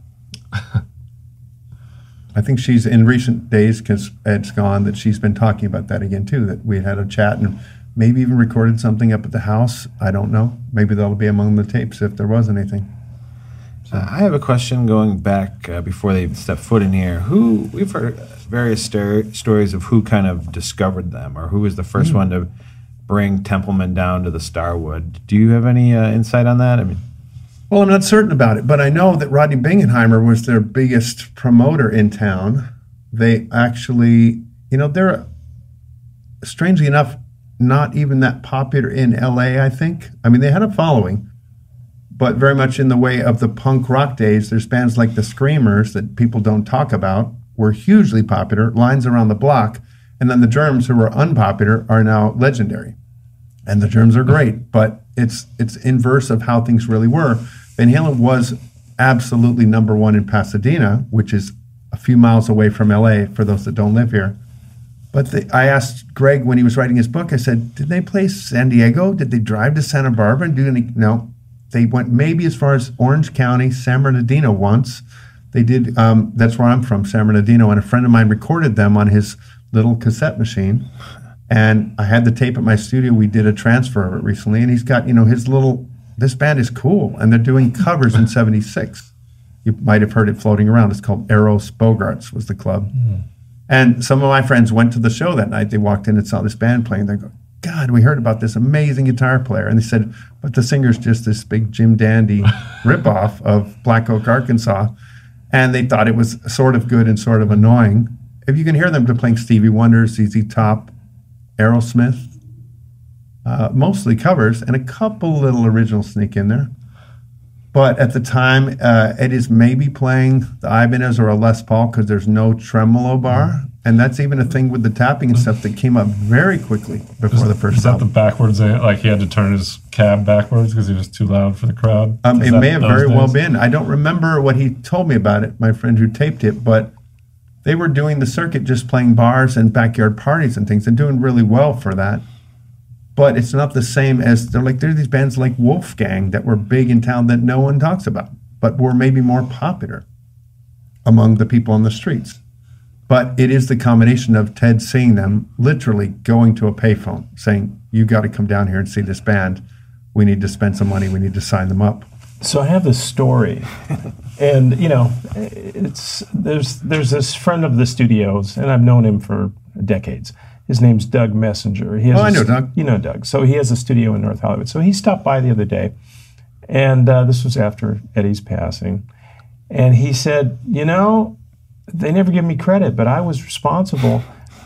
I think she's in recent days because Ed's gone that she's been talking about that again too. That we had a chat and maybe even recorded something up at the house. I don't know. Maybe that'll be among the tapes if there was anything. Uh, I have a question going back uh, before they step foot in here. Who we've heard various stor- stories of who kind of discovered them, or who was the first one to bring Templeman down to the Starwood. Do you have any uh, insight on that? I mean, Well, I'm not certain about it, but I know that Rodney Bingenheimer was their biggest promoter in town. They actually, you know, they're strangely enough not even that popular in LA, I think. I mean, they had a following, but very much in the way of the punk rock days. There's bands like the Screamers that people don't talk about were hugely popular, lines around the block. And then the Germs, who were unpopular, are now legendary and the germs are great, but it's it's inverse of how things really were. Van Halen was absolutely number one in Pasadena, which is a few miles away from LA for those that don't live here. But the, I asked Greg when he was writing his book. I said, "Did they play San Diego? Did they drive to Santa Barbara and do any?" No, they went maybe as far as Orange County, San Bernardino once. They did. Um, that's where I'm from, San Bernardino, and a friend of mine recorded them on his little cassette machine. And I had the tape at my studio. We did a transfer of it recently, and he's got you know his little. This band is cool, and they're doing covers in '76. You might have heard it floating around. It's called Eros Bogarts was the club. Hmm. And some of my friends went to the show that night. They walked in and saw this band playing. They go, God, we heard about this amazing guitar player. And they said, but the singer's just this big Jim Dandy ripoff of Black Oak, Arkansas. And they thought it was sort of good and sort of annoying. If you can hear them, they're playing Stevie Wonder, ZZ Top, Aerosmith, uh, mostly covers, and a couple little originals sneak in there. But at the time, uh, it is maybe playing the Ibanez or a Les Paul because there's no tremolo bar. And that's even a thing with the tapping and stuff that came up very quickly before the first Is that the backwards? Like he had to turn his cab backwards because he was too loud for the crowd. Um, it may have very well been. I don't remember what he told me about it, my friend who taped it, but they were doing the circuit just playing bars and backyard parties and things and doing really well for that. But it's not the same as they're like, there's these bands like Wolfgang that were big in town that no one talks about, but were maybe more popular among the people on the streets. But it is the combination of Ted seeing them, literally going to a payphone, saying, You got to come down here and see this band. We need to spend some money. We need to sign them up. So I have this story, and you know, it's there's there's this friend of the studios, and I've known him for decades, His name's Doug Messenger. He has Oh, I know Doug. You know Doug. So he has a studio in North Hollywood. So he stopped by the other day, and uh, this was after Eddie's passing, and he said, you know, they never give me credit, but I was responsible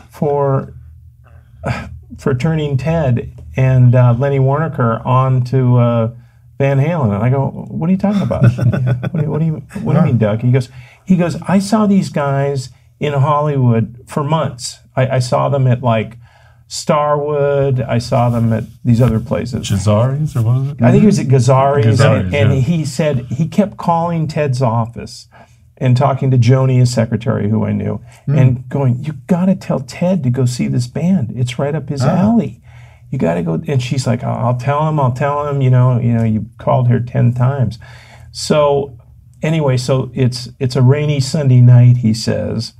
for for turning Ted and uh, Lenny Waronker on to uh, Van Halen. And I go, what are you talking about? what, do you, what, do you, what do you mean, Doug? He goes, he goes, I saw these guys in Hollywood for months. I, I saw them at like Starwood. I saw them at these other places. Jazaris or what is it? I think he was at Gazzari's, Gazzari's, and, and yeah. he said he kept calling Ted's office and talking to Joni, his secretary, who I knew, hmm. and going, "You got to tell Ted to go see this band. It's right up his ah. alley. You got to go." And she's like, "I'll I'll tell him. I'll tell him. You know, you know, you called her ten times." So anyway, so it's it's a rainy Sunday night, he says,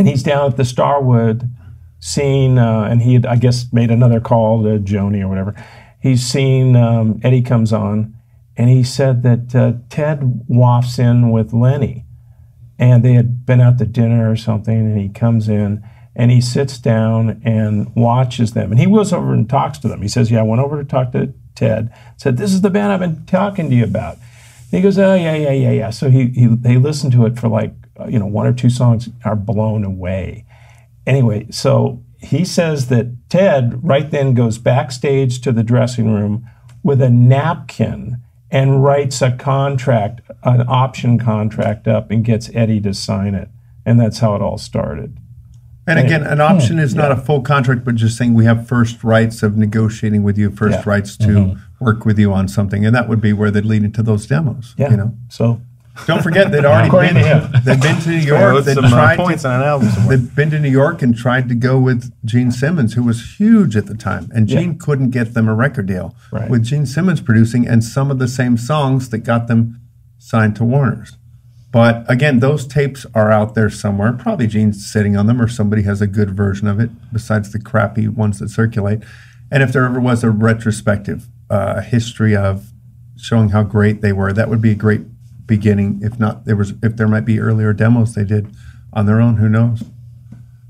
and he's down at the Starwood seen, uh, and he had, I guess, made another call to Joni or whatever. He's seen um, Eddie comes on, and he said that uh, Ted wafts in with Lenny, and they had been out to dinner or something, and he comes in and he sits down and watches them, and he goes over and talks to them. He says, "Yeah, I went over to talk to Ted. Said this is the band I've been talking to you about." And he goes, "Oh yeah, yeah, yeah, yeah." So he, he they listen to it for like you know one or two songs, are blown away anyway, so he says that Ted right then goes backstage to the dressing room with a napkin and writes a contract, an option contract up, and gets Eddie to sign it. And that's how it all started. And again, an option is not a full contract, but just saying we have first rights of negotiating with you, first Yeah. Mm-hmm. rights to work with you on something, and that would be where they'd lead into those demos. Yeah. You know, So don't forget they'd already been, to they'd been to New York. They'd some uh, tried points to, on an album somewhere. they'd been to New York and tried to go with Gene Simmons, who was huge at the time, and Gene couldn't get them a record deal Right. with Gene Simmons producing and some of the same songs that got them signed to Warner's. But again, those tapes are out there somewhere. Probably Gene's sitting on them, or somebody has a good version of it besides the crappy ones that circulate. And if there ever was a retrospective uh, history of showing how great they were, that would be a great beginning. If not, there was if there might be earlier demos they did on their own. Who knows?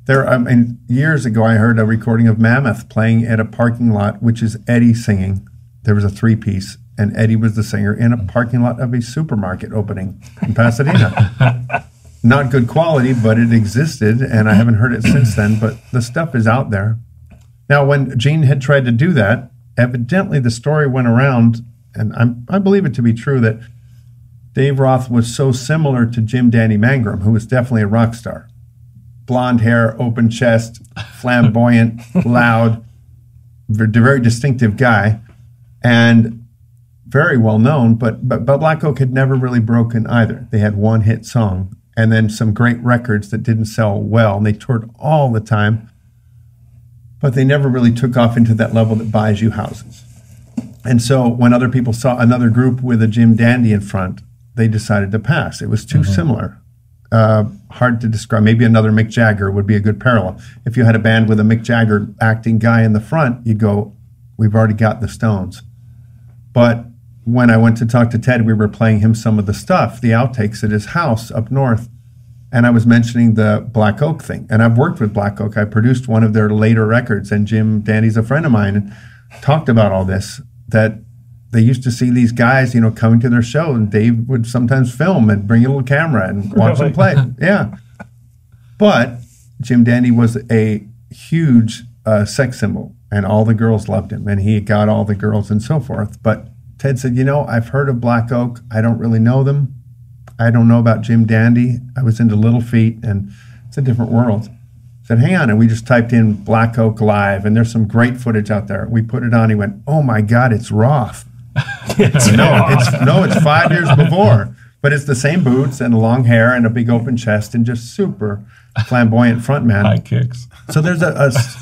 There, I mean, years ago, I heard a recording of Mammoth playing at a parking lot, which is Eddie singing. There was a three piece, and Eddie was the singer in a parking lot of a supermarket opening in Pasadena. Not good quality, but it existed, and I haven't heard it since then. But the stuff is out there. Now, when Gene had tried to do that, evidently the story went around, and I'm, I believe it to be true that Dave Roth was so similar to Jim Dandy Mangrum, who was definitely a rock star blonde hair, open chest, flamboyant, loud, very, very distinctive guy, and very well known. But, but but Black Oak had never really broken either. They had one hit song and then some great records that didn't sell well, and they toured all the time. But they never really took off into that level that buys you houses. And so when other people saw another group with a Jim Dandy in front, they decided to pass. It was too similar uh, hard to describe. Maybe another Mick Jagger would be a good parallel. If you had a band with a Mick Jagger acting guy in the front, you'd go, "We've already got the Stones." But when I went to talk to Ted, we were playing him some of the stuff, the outtakes at his house up north, and I was mentioning the Black Oak thing. And I've worked with Black Oak. I produced one of their later records, and Jim Dandy's a friend of mine, and talked about all this. That they used to see these guys, you know, coming to their show, and Dave would sometimes film and bring a little camera and watch them play. Yeah. But Jim Dandy was a huge uh, sex symbol, and all the girls loved him, and he got all the girls and so forth. But Ted said, You know, I've heard of Black Oak. I don't really know them. I don't know about Jim Dandy. I was into Little Feat, and it's a different world. I said, Hang on. And we just typed in Black Oak Live, and there's some great footage out there. We put it on. He went, Oh my God, it's Roth. no, it's no, it's five years before, but it's the same boots and long hair and a big open chest and just super flamboyant front man. High kicks. So there's a,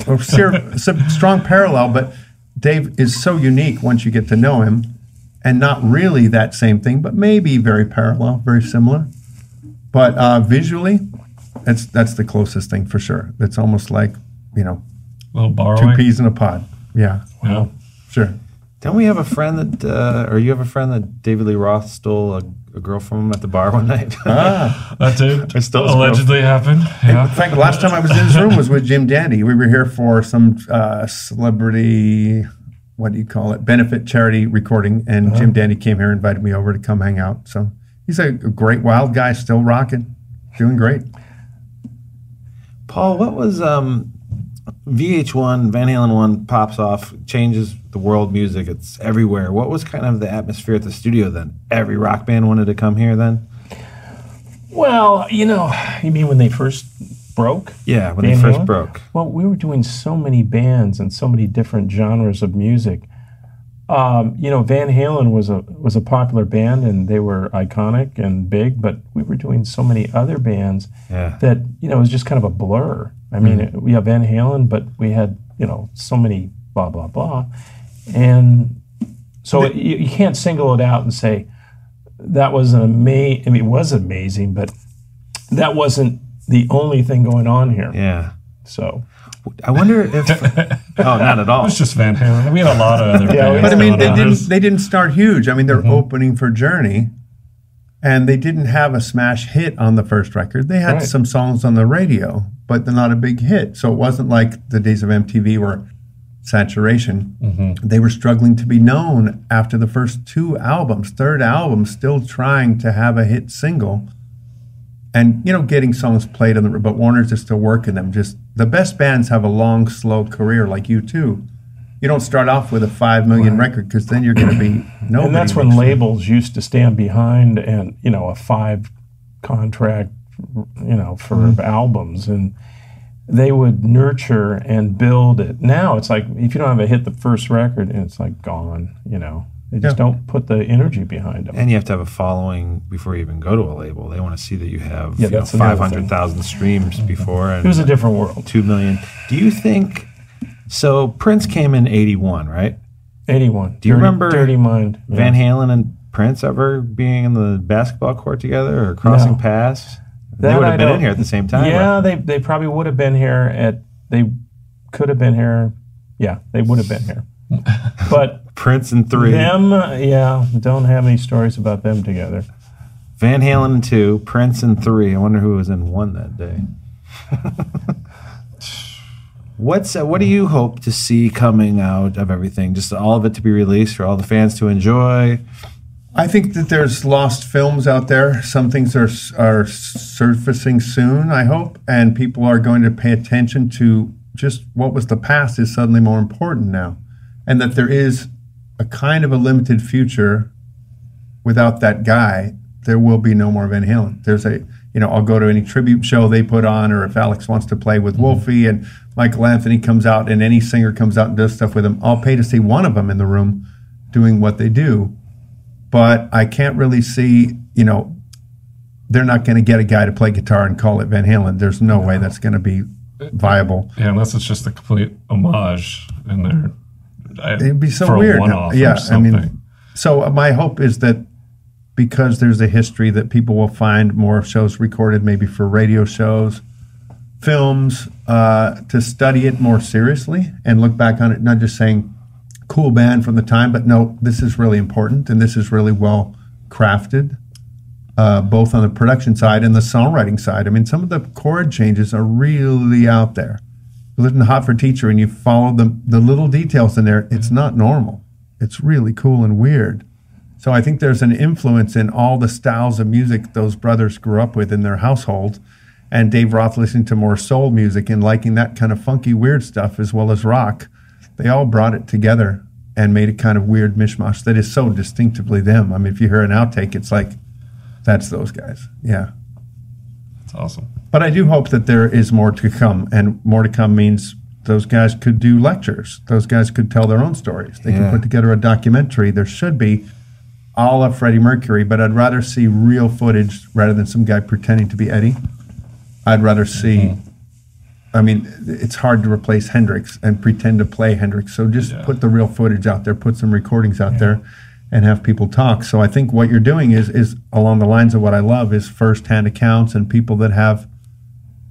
a, a some strong parallel, but Dave is so unique once you get to know him, and not really that same thing, but maybe very parallel, very similar. But uh, visually, that's that's the closest thing for sure. It's almost like you know A little two peas in a pod. Yeah, Yeah. sure. Don't we have a friend that, uh, or you have a friend that David Lee Roth stole a, a girl from him at the bar one night. Ah. That did I still- allegedly happen. In fact, the last time I was in his room was with Jim Dandy. We were here for some uh, celebrity, what do you call it, benefit charity recording, and Jim Dandy came here, and invited me over to come hang out. So he's a great wild guy, still rocking, doing great. Paul, what was um, VH1, Van Halen 1 pops off, changes the world music. It's everywhere. What was kind of the atmosphere at the studio then? Every rock band wanted to come here then? Well, you know, you mean when they first broke? Yeah, when Van they first Halen? broke. Well, we were doing so many bands and so many different genres of music. Um, you know, Van Halen was a was a popular band and they were iconic and big, but we were doing so many other bands Yeah. that you know it was just kind of a blur. I mean, it- we have Van Halen, but we had you know so many blah blah blah, and so it, you, you can't single it out and say that was an amazing. I mean, it was amazing, but that wasn't the only thing going on here. Yeah. So I wonder if. oh, not at all. It was just Van Halen. We had a lot of other Yeah, But I mean, they didn't they didn't start huge. I mean, they're mm-hmm. opening for Journey, and they didn't have a smash hit on the first record. They had Right. some songs on the radio, but they're not a big hit. So it wasn't like the days of MTV were saturation. Mm-hmm. They were struggling to be known after the first two albums, third album, still trying to have a hit single. And you know, getting songs played on the but Warner's just still working them. Just the best bands have a long, slow career, like U2. You don't start off with a five million record because then you're going to be no. and that's when makes it. labels used to stand behind and you know a five contract you know for Mm-hmm. albums and they would nurture and build it now it's like if you don't have a hit the first record and it's like gone you know they just Yeah. don't put the energy behind them And you have to have a following before you even go to a label. They want to see that you have Yeah, you know, that's another thing. 500,000 streams before and it was a different world 2 million. Do you think. So Prince came in 81, right? 81 Do you Dirty- remember dirty mind yeah. Van Halen and Prince ever being in the basketball court together or crossing No. paths? they would have been in here at the same time. yeah right? they, they probably would have been here at they could have been here yeah they would have been here but Prince and three, Them, yeah, don't have any stories about them together. Van Halen and two, Prince and three. I wonder who was in one that day. What's uh, what do you hope to see coming out of everything? Just all of it to be released for all the fans to enjoy. I think that there's lost films out there. Some things are are surfacing soon. I hope, and people are going to pay attention to just what was the past is suddenly more important now, and that there is a kind of a limited future without that guy. There will be no more Van Halen. There's a you know I'll go to any tribute show they put on, or if Alex wants to play with Wolfie and Michael Anthony comes out and any singer comes out and does stuff with him, I'll pay to see one of them in the room doing what they do but I can't really see, you know, they're not going to get a guy to play guitar and call it Van Halen. There's no way that's going to be viable. yeah, unless it's just a complete homage in there. I- It'd be so weird. yeah, I mean, so uh, my hope is that because there's a history that people will find more shows recorded, maybe for radio shows, films, uh, to study it more seriously and look back on it, not just saying cool band from the time, but no, this is really important and this is really well crafted. Uh, both on the production side and the songwriting side. I mean, some of the chord changes are really out there. You listen to Hot for Teacher and you follow the, the little details in there, it's not normal. It's really cool and weird. So I think there's an influence in all the styles of music those brothers grew up with in their household. And Dave Roth listening to more soul music and liking that kind of funky, weird stuff as well as rock. They all brought it together and made a kind of weird mishmash that is so distinctively them. I mean, if you hear an outtake, it's like, that's those guys. Yeah. That's awesome. But I do hope that there is more to come, and more to come means those guys could do lectures. Those guys could tell their own stories. They Yeah. could put together a documentary. There should be all of Freddie Mercury, but I'd rather see real footage rather than some guy pretending to be Eddie. I'd rather see. Mm-hmm. I mean, it's hard to replace Hendrix and pretend to play Hendrix. So just Yeah. put the real footage out there, put some recordings out there, and have people talk. So I think what you're doing is is along the lines of what I love is firsthand accounts and people that have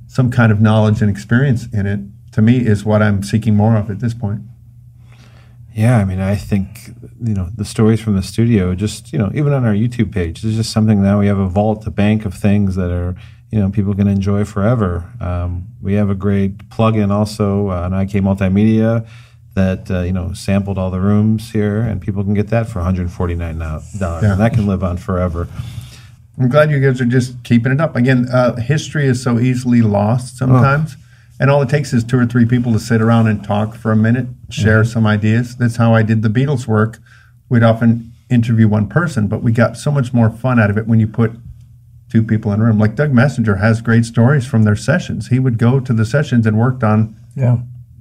some kind of knowledge and experience in it. To me, is what I'm seeking more of at this point. Yeah, I mean, I think you know the stories from the studio. Just you know, even on our YouTube page, there's just something now. We have a vault, a bank of things that are you know people can enjoy forever. Um, we have a great plugin also on IK Multimedia that uh, you know sampled all the rooms here, and people can get that for 149 dollars, Yeah. and that can live on forever. I'm glad you guys are just keeping it up. Again, uh, history is so easily lost sometimes. And all it takes is two or three people to sit around and talk for a minute, share some ideas. That's how I did the Beatles work. We'd often interview one person, but we got so much more fun out of it when you put two people in a room. Like Doug Messenger has great stories from their sessions. He would go to the sessions and worked on Yeah.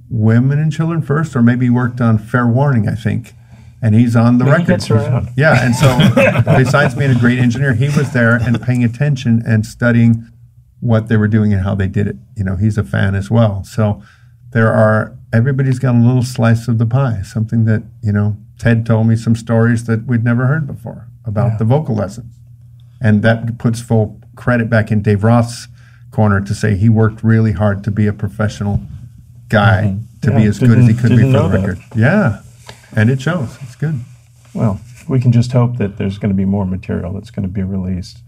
Women and Children First, or maybe worked on Fair Warning, I think. And he's on the he record. Yeah, and so besides being a great engineer, he was there and paying attention and studying what they were doing and how they did it. You know, he's a fan as well. So there are everybody's got a little slice of the pie. Something that you know, Ted told me some stories that we'd never heard before about the vocal lessons, and that puts full credit back in Dave Roth's corner to say he worked really hard to be a professional guy to be as good as he could be for know the that. record. Yeah, and it shows. It's good. Well, we can just hope that there's going to be more material that's going to be released.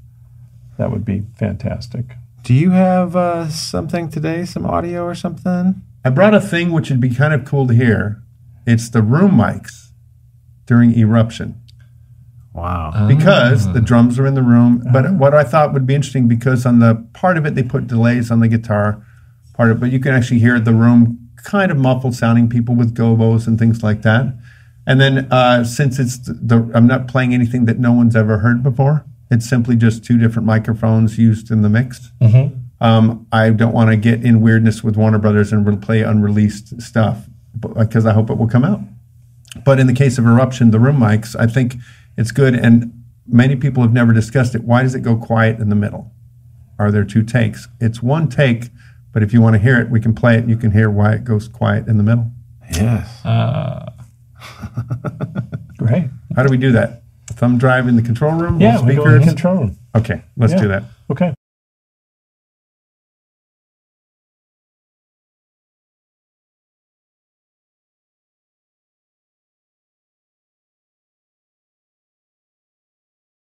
That would be fantastic. Do you have uh, something today, some audio or something? I brought a thing which would be kind of cool to hear. It's the room mics during eruption Wow. because the drums are in the room. But what I thought would be interesting because on the part of it they put delays on the guitar part of it, but you can actually hear the room kind of muffled sounding, people with gobos and things like that. And then uh, since it's the, I'm not playing anything that no one's ever heard before. It's simply just two different microphones used in the mix. Um, I don't want to get in weirdness with Warner Brothers and play unreleased stuff because I hope it will come out. But in the case of Eruption, the room mics, I think it's good. And many people have never discussed it. Why does it go quiet in the middle? Are there two takes? It's one take, but if you want to hear it, we can play it and you can hear why it goes quiet in the middle. Yes. Uh, Great. How do we do that? Thumb drive in the control room? Yeah, we go in the control room. Okay, let's Yeah. do that. Okay.